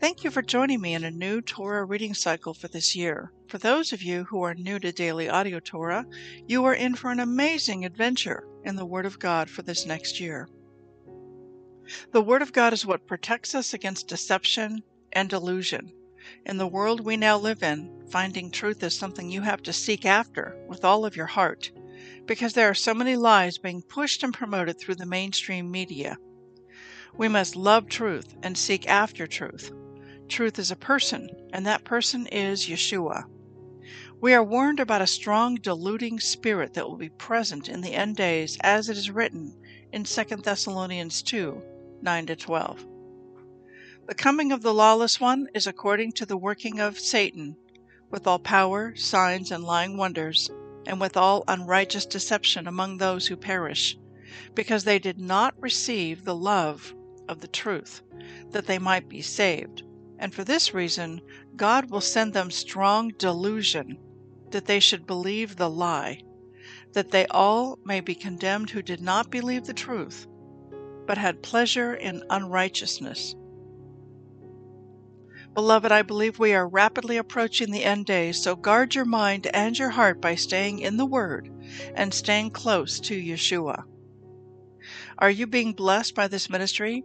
Thank you for joining me in a new Torah reading cycle for this year. For those of you who are new to Daily Audio Torah, you are in for an amazing adventure in the Word of God for this next year. The Word of God is what protects us against deception and delusion. In the world we now live in, finding truth is something you have to seek after with all of your heart, because there are so many lies being pushed and promoted through the mainstream media. We must love truth and seek after truth. Truth is a person, and that person is Yeshua. We are warned about a strong deluding spirit that will be present in the end days, as it is written in 2 Thessalonians 2 9 12. The coming of the lawless one is according to the working of Satan, with all power, signs, and lying wonders, and with all unrighteous deception among those who perish, because they did not receive the love of the truth, that they might be saved. And for this reason, God will send them strong delusion, that they should believe the lie, that they all may be condemned who did not believe the truth, but had pleasure in unrighteousness. Beloved, I believe we are rapidly approaching the end days, so guard your mind and your heart by staying in the Word and staying close to Yeshua. Are you being blessed by this ministry?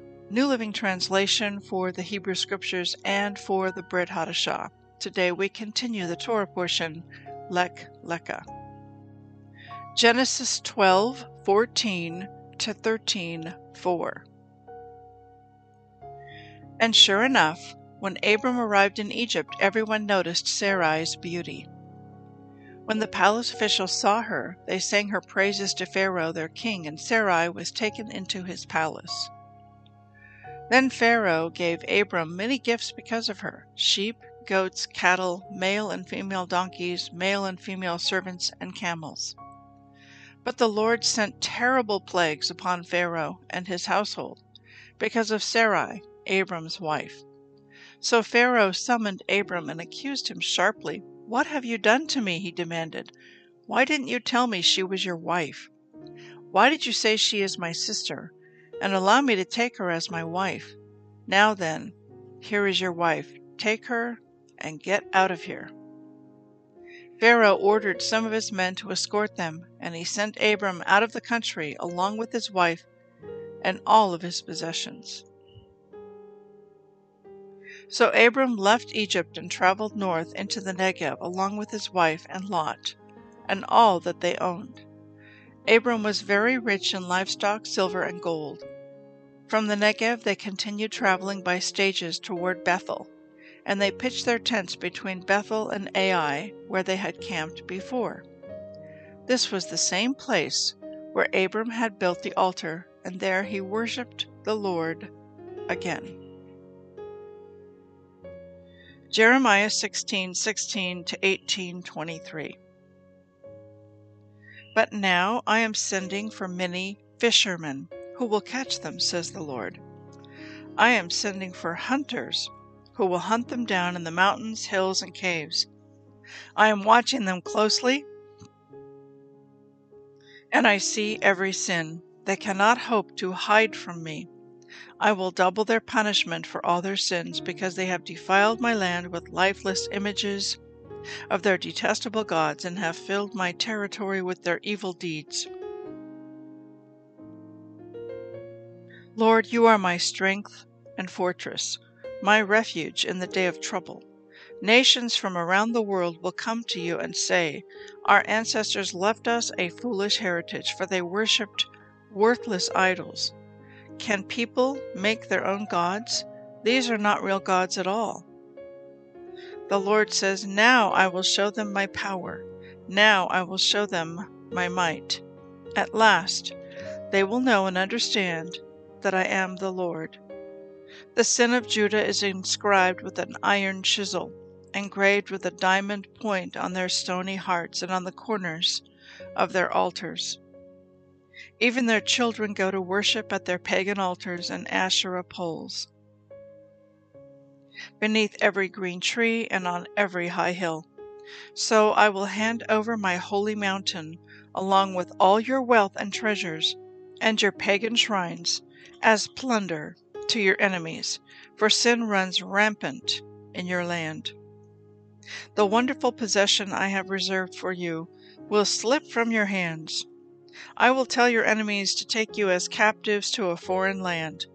New Living Translation for the Hebrew Scriptures and for the Brit Hadashah. Today we continue the Torah portion, Lech Lecha. Genesis 12, 14 to 13, 4. And sure enough, when Abram arrived in Egypt, everyone noticed Sarai's beauty. When the palace officials saw her, they sang her praises to Pharaoh their king, and Sarai was taken into his palace. Then Pharaoh gave Abram many gifts because of her sheep, goats, cattle, male and female donkeys, male and female servants, and camels. But the Lord sent terrible plagues upon Pharaoh and his household because of Sarai, Abram's wife. So Pharaoh summoned Abram and accused him sharply. What have you done to me? he demanded. Why didn't you tell me she was your wife? Why did you say she is my sister, and allow me to take her as my wife? Now then, here is your wife. Take her and get out of here. Pharaoh ordered some of his men to escort them, and he sent Abram out of the country along with his wife and all of his possessions. So Abram left Egypt and traveled north into the Negev along with his wife and Lot, and all that they owned. Abram was very rich in livestock, silver, and gold. From the Negev they continued traveling by stages toward Bethel, and they pitched their tents between Bethel and Ai, where they had camped before. This was the same place where Abram had built the altar, and there he worshipped the Lord again. Jeremiah 16, 16 to 18, 23. But now I am sending for many fishermen who will catch them, says the Lord. I am sending for hunters who will hunt them down in the mountains, hills, and caves. I am watching them closely and I see every sin. They cannot hope to hide from me. I will double their punishment for all their sins, because they have defiled my land with lifeless images of their detestable gods, and have filled my territory with their evil deeds. Lord, you are my strength and fortress, my refuge in the day of trouble. Nations from around the world will come to you and say, Our ancestors left us a foolish heritage, for they worshipped worthless idols. Can people make their own gods? These are not real gods at all. The Lord says, Now I will show them my power. Now I will show them my might. At last they will know and understand that I am the Lord. The sin of Judah is inscribed with an iron chisel engraved with a diamond point on their stony hearts and on the corners of their altars. Even their children go to worship at their pagan altars and Asherah poles. Beneath every green tree and on every high hill. So I will hand over my holy mountain, along with all your wealth and treasures, and your pagan shrines, as plunder to your enemies, for sin runs rampant in your land. The wonderful possession I have reserved for you will slip from your hands. I will tell your enemies to take you as captives to a foreign land,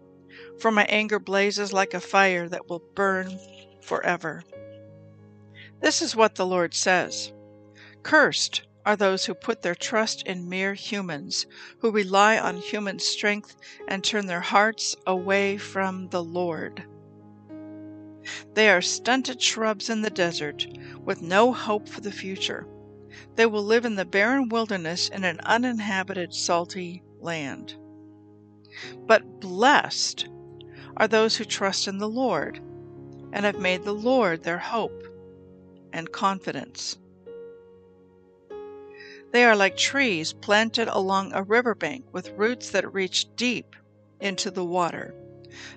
for my anger blazes like a fire that will burn forever. This is what the Lord says Cursed are those who put their trust in mere humans, who rely on human strength and turn their hearts away from the Lord. They are stunted shrubs in the desert, with no hope for the future. They will live in the barren wilderness in an uninhabited, salty land. But blessed are those who trust in the Lord and have made the Lord their hope and confidence. They are like trees planted along a riverbank with roots that reach deep into the water.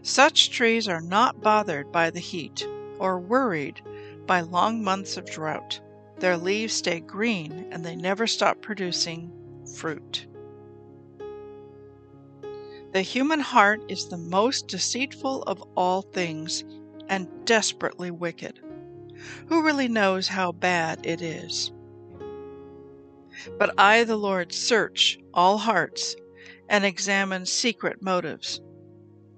Such trees are not bothered by the heat or worried by long months of drought. Their leaves stay green and they never stop producing fruit. The human heart is the most deceitful of all things and desperately wicked. Who really knows how bad it is? But I, the Lord, search all hearts and examine secret motives.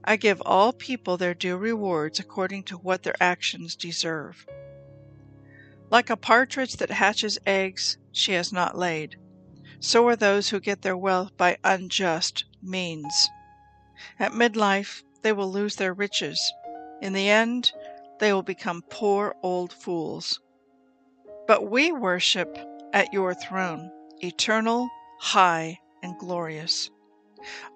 I give all people their due rewards according to what their actions deserve. Like a partridge that hatches eggs she has not laid, so are those who get their wealth by unjust means. At midlife, they will lose their riches. In the end, they will become poor old fools. But we worship at your throne, eternal, high, and glorious.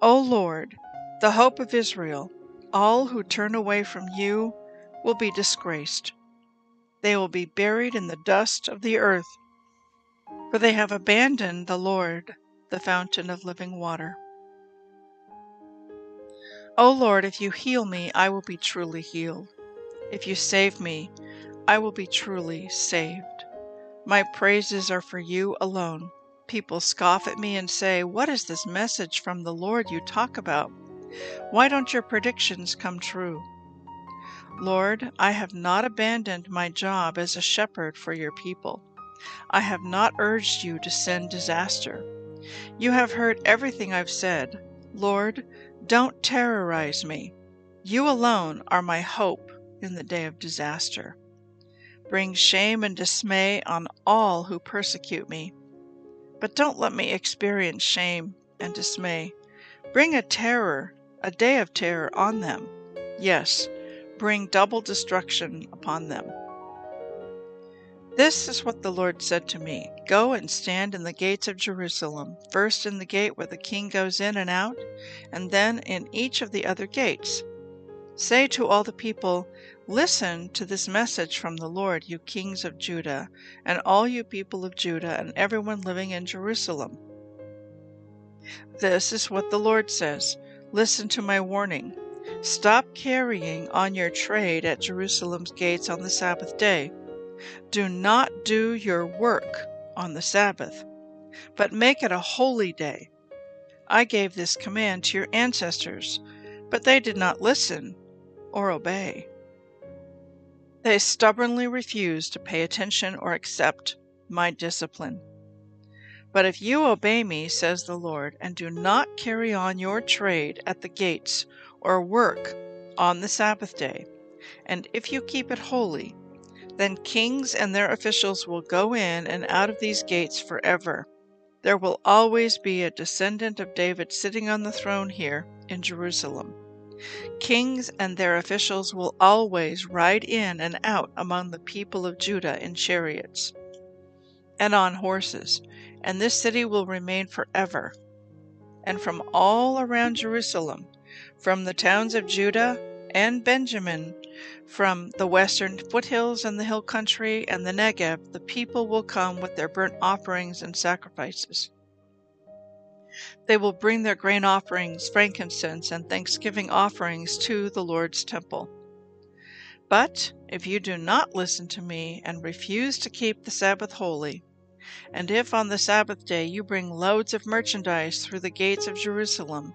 O Lord, the hope of Israel, all who turn away from you will be disgraced. They will be buried in the dust of the earth, for they have abandoned the Lord, the fountain of living water. O Lord, if you heal me, I will be truly healed. If you save me, I will be truly saved. My praises are for you alone. People scoff at me and say, What is this message from the Lord you talk about? Why don't your predictions come true? Lord, I have not abandoned my job as a shepherd for your people. I have not urged you to send disaster. You have heard everything I've said. Lord, don't terrorize me. You alone are my hope in the day of disaster. Bring shame and dismay on all who persecute me. But don't let me experience shame and dismay. Bring a terror a day of terror on them. Yes, bring double destruction upon them. This is what the Lord said to me Go and stand in the gates of Jerusalem, first in the gate where the king goes in and out, and then in each of the other gates. Say to all the people, Listen to this message from the Lord, you kings of Judah, and all you people of Judah, and everyone living in Jerusalem. This is what the Lord says Listen to my warning. Stop carrying on your trade at Jerusalem's gates on the Sabbath day. Do not do your work on the Sabbath. but make it a holy day. I gave this command to your ancestors, but they did not listen or obey. They stubbornly refuse to pay attention or accept my discipline. But if you obey me, says the Lord, and do not carry on your trade at the gates or work on the Sabbath day, and if you keep it holy, then kings and their officials will go in and out of these gates forever. There will always be a descendant of David sitting on the throne here in Jerusalem. Kings and their officials will always ride in and out among the people of Judah in chariots and on horses, and this city will remain forever. And from all around Jerusalem, from the towns of Judah and Benjamin, from the western foothills and the hill country and the Negev, the people will come with their burnt offerings and sacrifices. They will bring their grain offerings, frankincense, and thanksgiving offerings to the Lord's temple. But if you do not listen to me and refuse to keep the Sabbath holy, and if on the Sabbath day you bring loads of merchandise through the gates of Jerusalem,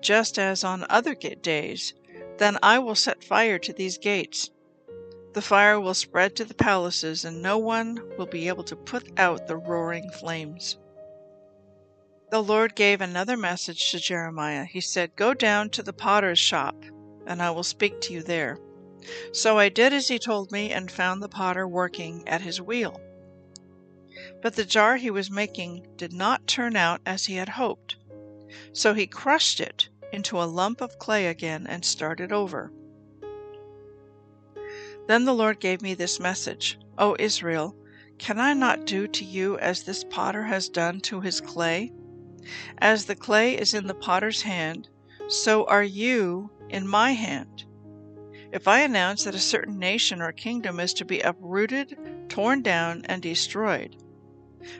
just as on other days, then I will set fire to these gates. The fire will spread to the palaces, and no one will be able to put out the roaring flames. The Lord gave another message to Jeremiah. He said, Go down to the potter's shop, and I will speak to you there. So I did as he told me, and found the potter working at his wheel. But the jar he was making did not turn out as he had hoped. So he crushed it into a lump of clay again and started over. Then the Lord gave me this message O Israel, can I not do to you as this potter has done to his clay? As the clay is in the potter's hand, so are you in my hand. If I announce that a certain nation or kingdom is to be uprooted, torn down, and destroyed,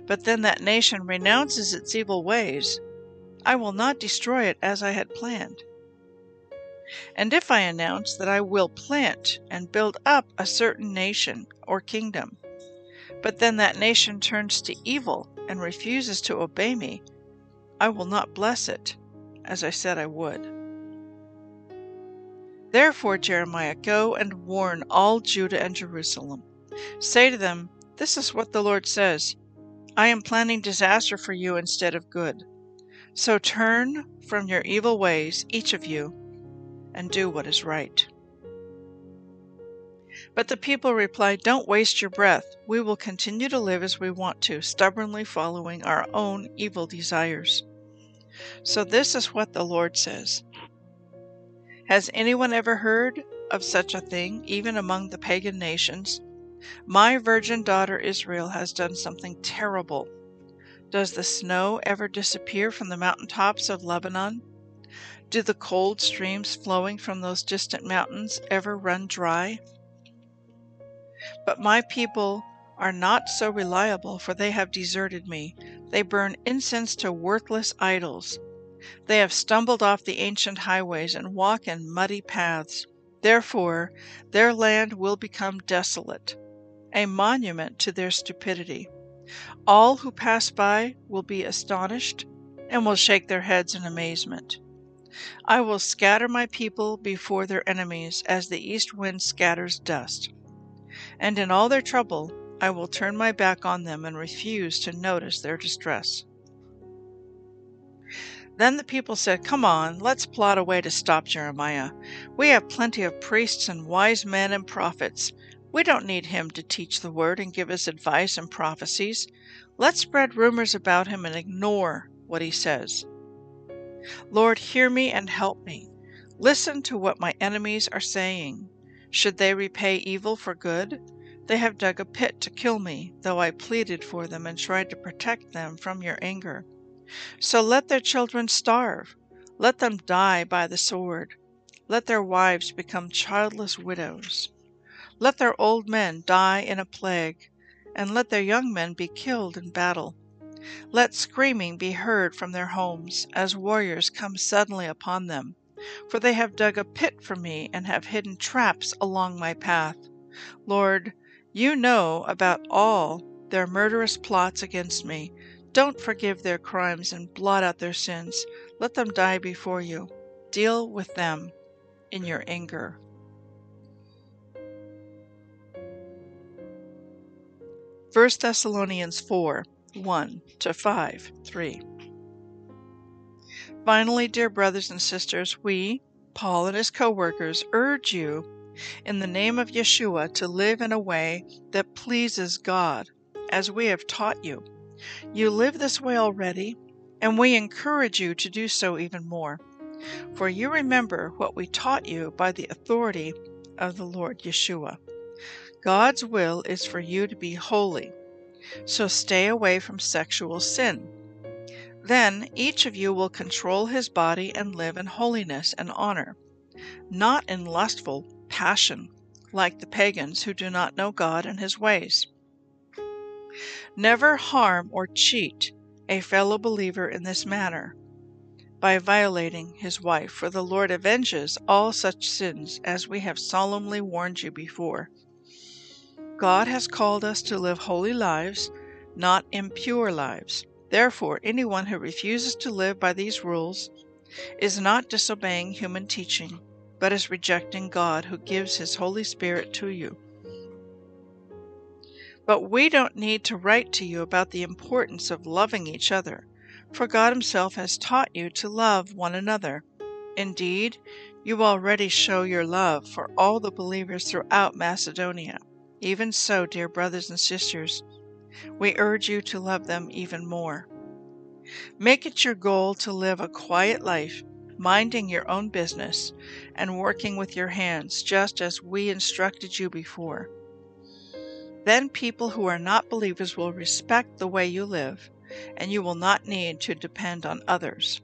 but then that nation renounces its evil ways, I will not destroy it as I had planned. And if I announce that I will plant and build up a certain nation or kingdom, but then that nation turns to evil and refuses to obey me, I will not bless it, as I said I would. Therefore, Jeremiah, go and warn all Judah and Jerusalem. Say to them, This is what the Lord says I am planning disaster for you instead of good. So turn from your evil ways, each of you, and do what is right. But the people replied, Don't waste your breath. We will continue to live as we want to, stubbornly following our own evil desires. So this is what the Lord says Has anyone ever heard of such a thing, even among the pagan nations? My virgin daughter Israel has done something terrible. Does the snow ever disappear from the mountain tops of Lebanon? Do the cold streams flowing from those distant mountains ever run dry? But my people are not so reliable, for they have deserted me. They burn incense to worthless idols. They have stumbled off the ancient highways and walk in muddy paths. Therefore, their land will become desolate, a monument to their stupidity. All who pass by will be astonished and will shake their heads in amazement. I will scatter my people before their enemies as the east wind scatters dust. And in all their trouble, I will turn my back on them and refuse to notice their distress. Then the people said, Come on, let's plot a way to stop Jeremiah. We have plenty of priests and wise men and prophets. We don't need him to teach the word and give us advice and prophecies. Let's spread rumors about him and ignore what he says. Lord, hear me and help me. Listen to what my enemies are saying. Should they repay evil for good? They have dug a pit to kill me, though I pleaded for them and tried to protect them from your anger. So let their children starve. Let them die by the sword. Let their wives become childless widows. Let their old men die in a plague, and let their young men be killed in battle. Let screaming be heard from their homes as warriors come suddenly upon them, for they have dug a pit for me and have hidden traps along my path. Lord, you know about all their murderous plots against me. Don't forgive their crimes and blot out their sins. Let them die before you. Deal with them in your anger. 1 Thessalonians 4 1 to 5 3. Finally, dear brothers and sisters, we, Paul and his co workers, urge you in the name of Yeshua to live in a way that pleases God, as we have taught you. You live this way already, and we encourage you to do so even more. For you remember what we taught you by the authority of the Lord Yeshua. God's will is for you to be holy so stay away from sexual sin. Then each of you will control his body and live in holiness and honor, not in lustful passion, like the pagans who do not know God and his ways. Never harm or cheat a fellow believer in this manner by violating his wife, for the Lord avenges all such sins as we have solemnly warned you before. God has called us to live holy lives, not impure lives. Therefore, anyone who refuses to live by these rules is not disobeying human teaching, but is rejecting God who gives His Holy Spirit to you. But we don't need to write to you about the importance of loving each other, for God Himself has taught you to love one another. Indeed, you already show your love for all the believers throughout Macedonia. Even so, dear brothers and sisters, we urge you to love them even more. Make it your goal to live a quiet life, minding your own business and working with your hands, just as we instructed you before. Then people who are not believers will respect the way you live, and you will not need to depend on others.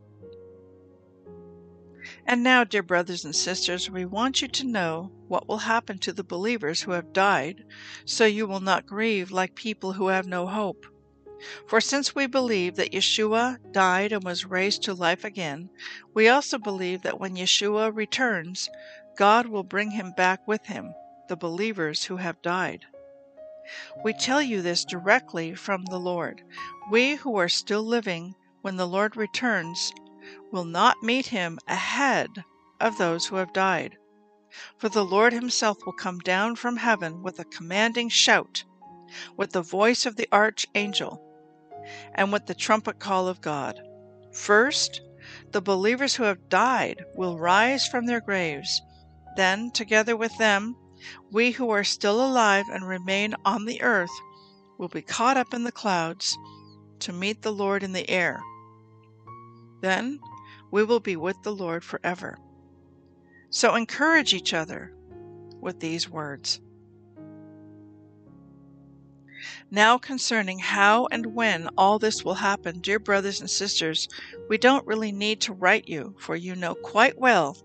And now, dear brothers and sisters, we want you to know what will happen to the believers who have died, so you will not grieve like people who have no hope. For since we believe that Yeshua died and was raised to life again, we also believe that when Yeshua returns, God will bring him back with him, the believers who have died. We tell you this directly from the Lord. We who are still living when the Lord returns will not meet him ahead of those who have died. For the Lord himself will come down from heaven with a commanding shout, with the voice of the archangel, and with the trumpet call of God. First, the believers who have died will rise from their graves. Then, together with them, we who are still alive and remain on the earth will be caught up in the clouds to meet the Lord in the air. Then we will be with the Lord forever. So encourage each other with these words. Now, concerning how and when all this will happen, dear brothers and sisters, we don't really need to write you, for you know quite well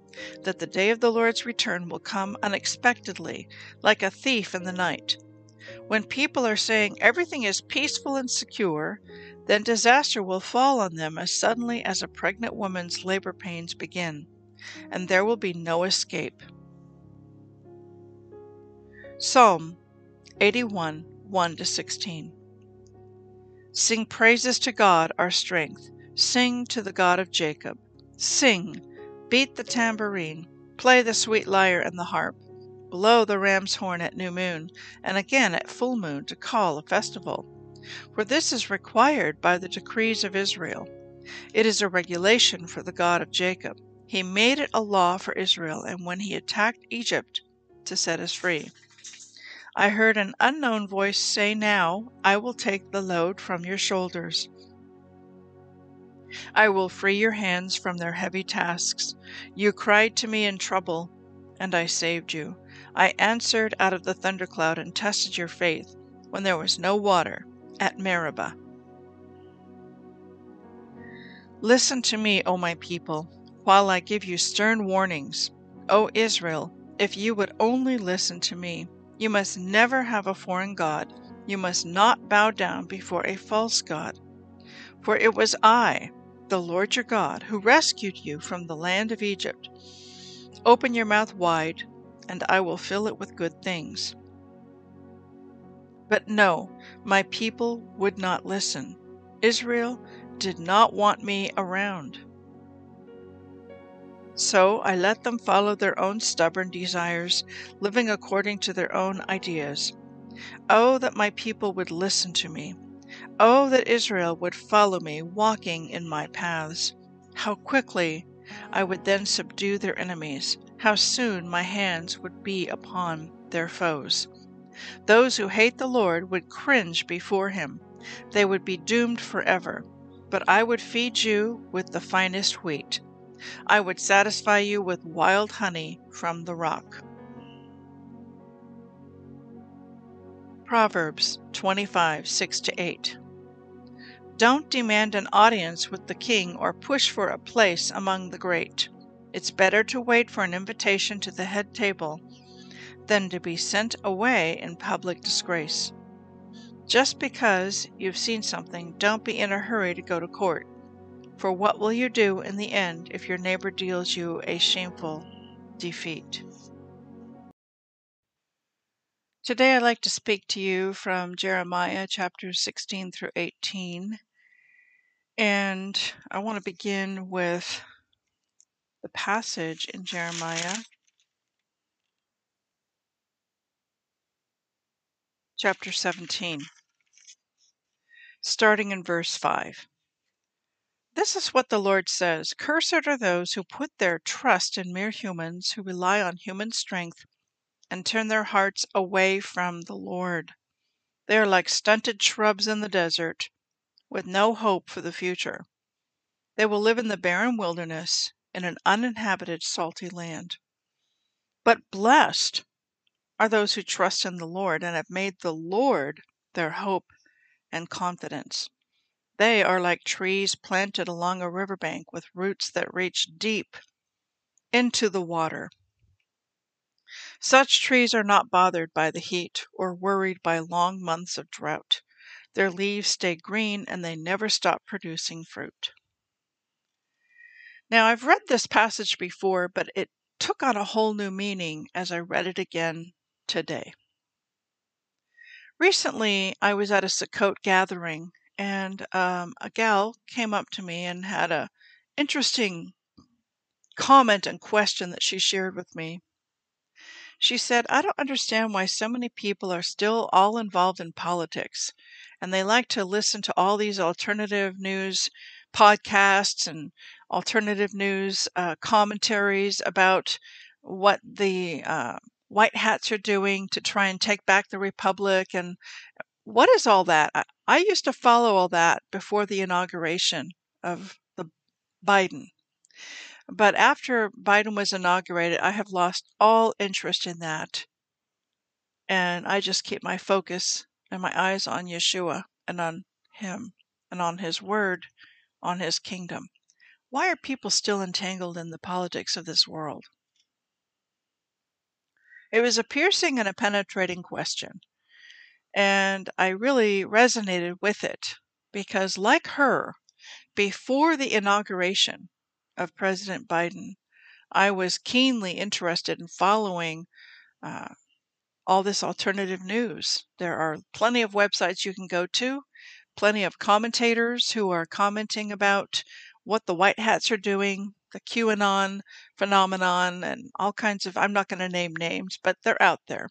that the day of the Lord's return will come unexpectedly, like a thief in the night. When people are saying everything is peaceful and secure, then disaster will fall on them as suddenly as a pregnant woman's labor pains begin, and there will be no escape. Psalm 81 1 to 16. Sing praises to God, our strength. Sing to the God of Jacob. Sing, beat the tambourine, play the sweet lyre and the harp, blow the ram's horn at new moon, and again at full moon to call a festival for this is required by the decrees of Israel. It is a regulation for the God of Jacob. He made it a law for Israel, and when he attacked Egypt, to set us free. I heard an unknown voice say, Now I will take the load from your shoulders. I will free your hands from their heavy tasks. You cried to me in trouble, and I saved you. I answered out of the thundercloud and tested your faith when there was no water at Meribah. Listen to me, O my people, while I give you stern warnings. O Israel, if you would only listen to me, you must never have a foreign God. You must not bow down before a false God. For it was I, the Lord your God, who rescued you from the land of Egypt. Open your mouth wide, and I will fill it with good things. But no, my people would not listen. Israel did not want me around. So I let them follow their own stubborn desires, living according to their own ideas. Oh, that my people would listen to me. Oh, that Israel would follow me, walking in my paths. How quickly I would then subdue their enemies. How soon my hands would be upon their foes. Those who hate the Lord would cringe before him. They would be doomed forever. But I would feed you with the finest wheat. I would satisfy you with wild honey from the rock. Proverbs 25 6 8. Don't demand an audience with the king or push for a place among the great. It's better to wait for an invitation to the head table than to be sent away in public disgrace. Just because you've seen something, don't be in a hurry to go to court. For what will you do in the end if your neighbor deals you a shameful defeat? Today I'd like to speak to you from Jeremiah chapters 16 through 18. And I want to begin with the passage in Jeremiah chapter 17, starting in verse 5. This is what the Lord says Cursed are those who put their trust in mere humans, who rely on human strength, and turn their hearts away from the Lord. They are like stunted shrubs in the desert, with no hope for the future. They will live in the barren wilderness, in an uninhabited, salty land. But blessed are those who trust in the Lord and have made the Lord their hope and confidence. They are like trees planted along a riverbank with roots that reach deep into the water. Such trees are not bothered by the heat or worried by long months of drought. Their leaves stay green and they never stop producing fruit. Now, I've read this passage before, but it took on a whole new meaning as I read it again today. Recently, I was at a Sukkot gathering and um, a gal came up to me and had a interesting comment and question that she shared with me. She said, I don't understand why so many people are still all involved in politics and they like to listen to all these alternative news podcasts and alternative news uh, commentaries about what the uh, white hats are doing to try and take back the republic and what is all that? I, I used to follow all that before the inauguration of the Biden. But after Biden was inaugurated, I have lost all interest in that. And I just keep my focus and my eyes on Yeshua and on Him and on His Word, on His kingdom. Why are people still entangled in the politics of this world? It was a piercing and a penetrating question. And I really resonated with it because, like her, before the inauguration of President Biden, I was keenly interested in following uh, all this alternative news. There are plenty of websites you can go to, plenty of commentators who are commenting about what the White Hats are doing, the QAnon phenomenon, and all kinds of, I'm not going to name names, but they're out there.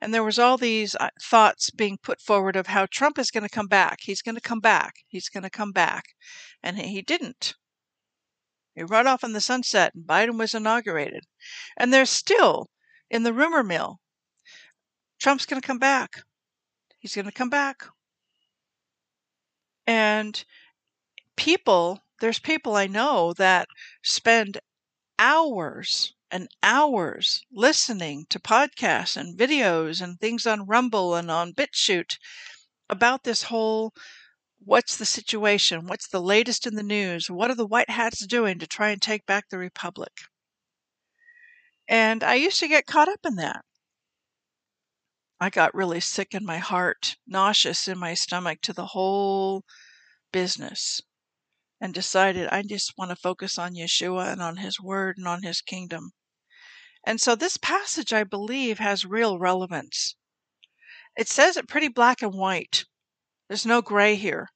And there was all these uh, thoughts being put forward of how Trump is going to come back. He's going to come back. He's going to come back. And he didn't. He rode off in the sunset and Biden was inaugurated. And there's still in the rumor mill Trump's going to come back. He's going to come back. And people, there's people I know that spend hours and hours listening to podcasts and videos and things on Rumble and on BitChute about this whole what's the situation? What's the latest in the news? What are the White Hats doing to try and take back the Republic? And I used to get caught up in that. I got really sick in my heart, nauseous in my stomach to the whole business, and decided I just want to focus on Yeshua and on His Word and on His kingdom. And so this passage, I believe, has real relevance. It says it pretty black and white. There's no gray here.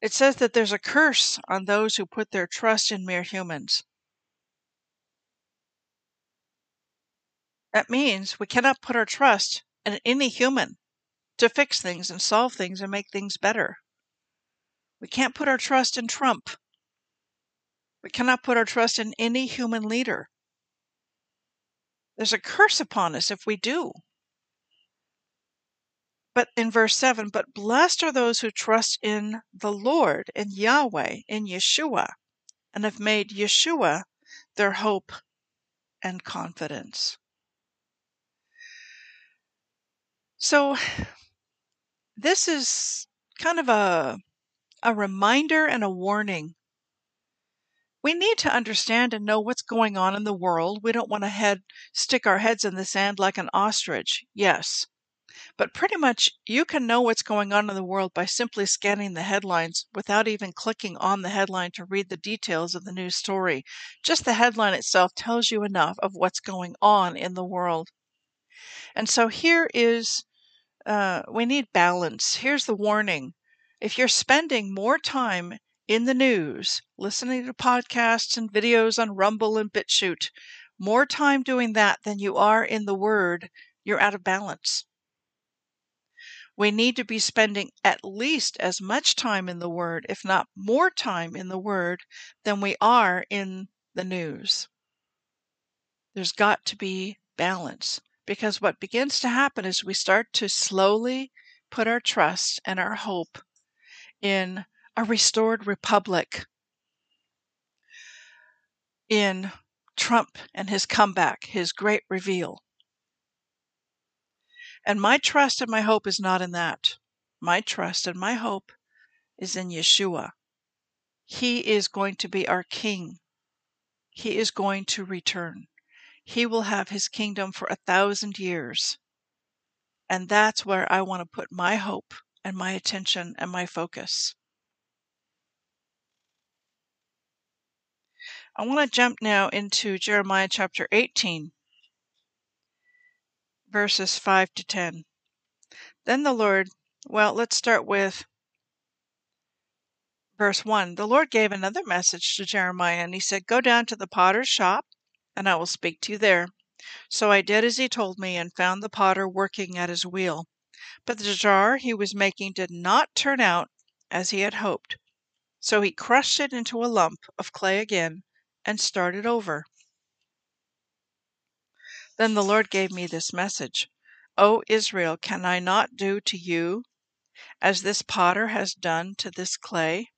It says that there's a curse on those who put their trust in mere humans. That means we cannot put our trust in any human to fix things and solve things and make things better. We can't put our trust in Trump. We cannot put our trust in any human leader. There's a curse upon us if we do. But in verse 7, but blessed are those who trust in the Lord, in Yahweh, in Yeshua, and have made Yeshua their hope and confidence. So, this is kind of a, a reminder and a warning. We need to understand and know what's going on in the world. We don't want to head stick our heads in the sand like an ostrich. Yes. But pretty much you can know what's going on in the world by simply scanning the headlines without even clicking on the headline to read the details of the news story. Just the headline itself tells you enough of what's going on in the world. And so here is uh, we need balance. Here's the warning. If you're spending more time in the news, listening to podcasts and videos on Rumble and BitChute, more time doing that than you are in the Word, you're out of balance. We need to be spending at least as much time in the Word, if not more time in the Word, than we are in the news. There's got to be balance because what begins to happen is we start to slowly put our trust and our hope in a restored republic, in Trump and his comeback, his great reveal. And my trust and my hope is not in that. My trust and my hope is in Yeshua. He is going to be our king. He is going to return. He will have his kingdom for a thousand years. And that's where I want to put my hope and my attention and my focus. I want to jump now into Jeremiah chapter 18 verses 5 to 10. Then the Lord, well, let's start with verse 1. The Lord gave another message to Jeremiah, and he said, Go down to the potter's shop, and I will speak to you there. So I did as he told me, and found the potter working at his wheel. But the jar he was making did not turn out as he had hoped. So he crushed it into a lump of clay again and started over. Then the Lord gave me this message O Israel, can I not do to you as this potter has done to this clay?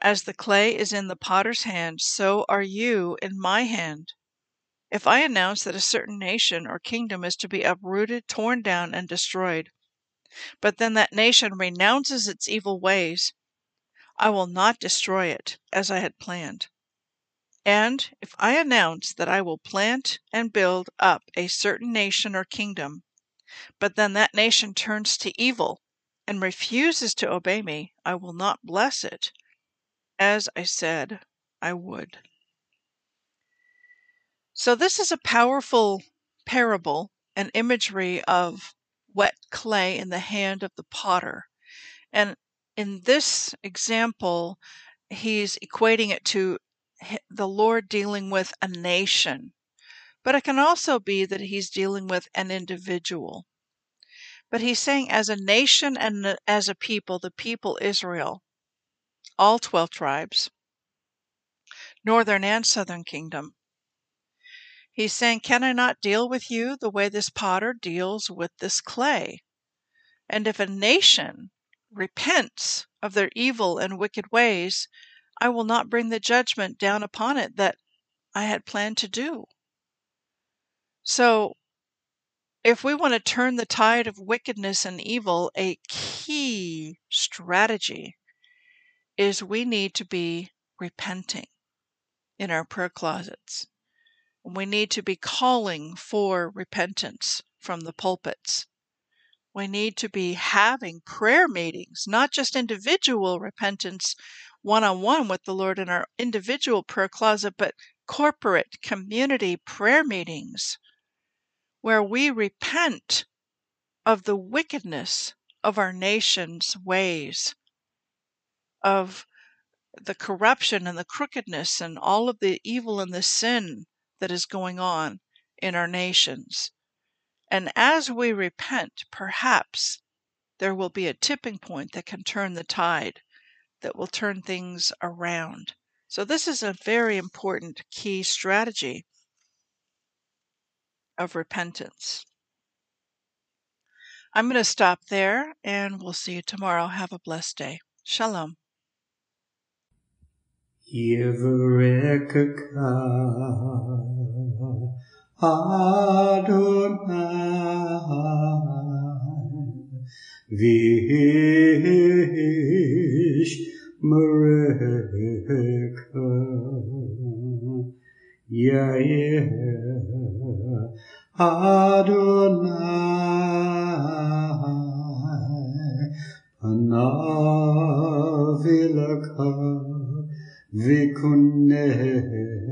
As the clay is in the potter's hand, so are you in my hand. If I announce that a certain nation or kingdom is to be uprooted, torn down, and destroyed, but then that nation renounces its evil ways, I will not destroy it as I had planned. And if I announce that I will plant and build up a certain nation or kingdom, but then that nation turns to evil and refuses to obey me, I will not bless it, as I said I would. So, this is a powerful parable, an imagery of wet clay in the hand of the potter. And in this example, he's equating it to the Lord dealing with a nation, but it can also be that he's dealing with an individual. But he's saying, as a nation and as a people, the people Israel, all 12 tribes, northern and southern kingdom, he's saying, Can I not deal with you the way this potter deals with this clay? And if a nation repents of their evil and wicked ways, I will not bring the judgment down upon it that I had planned to do. So, if we want to turn the tide of wickedness and evil, a key strategy is we need to be repenting in our prayer closets. We need to be calling for repentance from the pulpits. We need to be having prayer meetings, not just individual repentance one on one with the Lord in our individual prayer closet, but corporate community prayer meetings where we repent of the wickedness of our nation's ways. of the corruption and the crookedness and all of the evil and the sin that is going on in our nations. And as we repent, perhaps there will be a tipping point that can turn the tide, that will turn things around. So, this is a very important key strategy of repentance. I'm going to stop there and we'll see you tomorrow. Have a blessed day. Shalom. Adonai Mareka Yair Adonai Panavilaka Vikuneka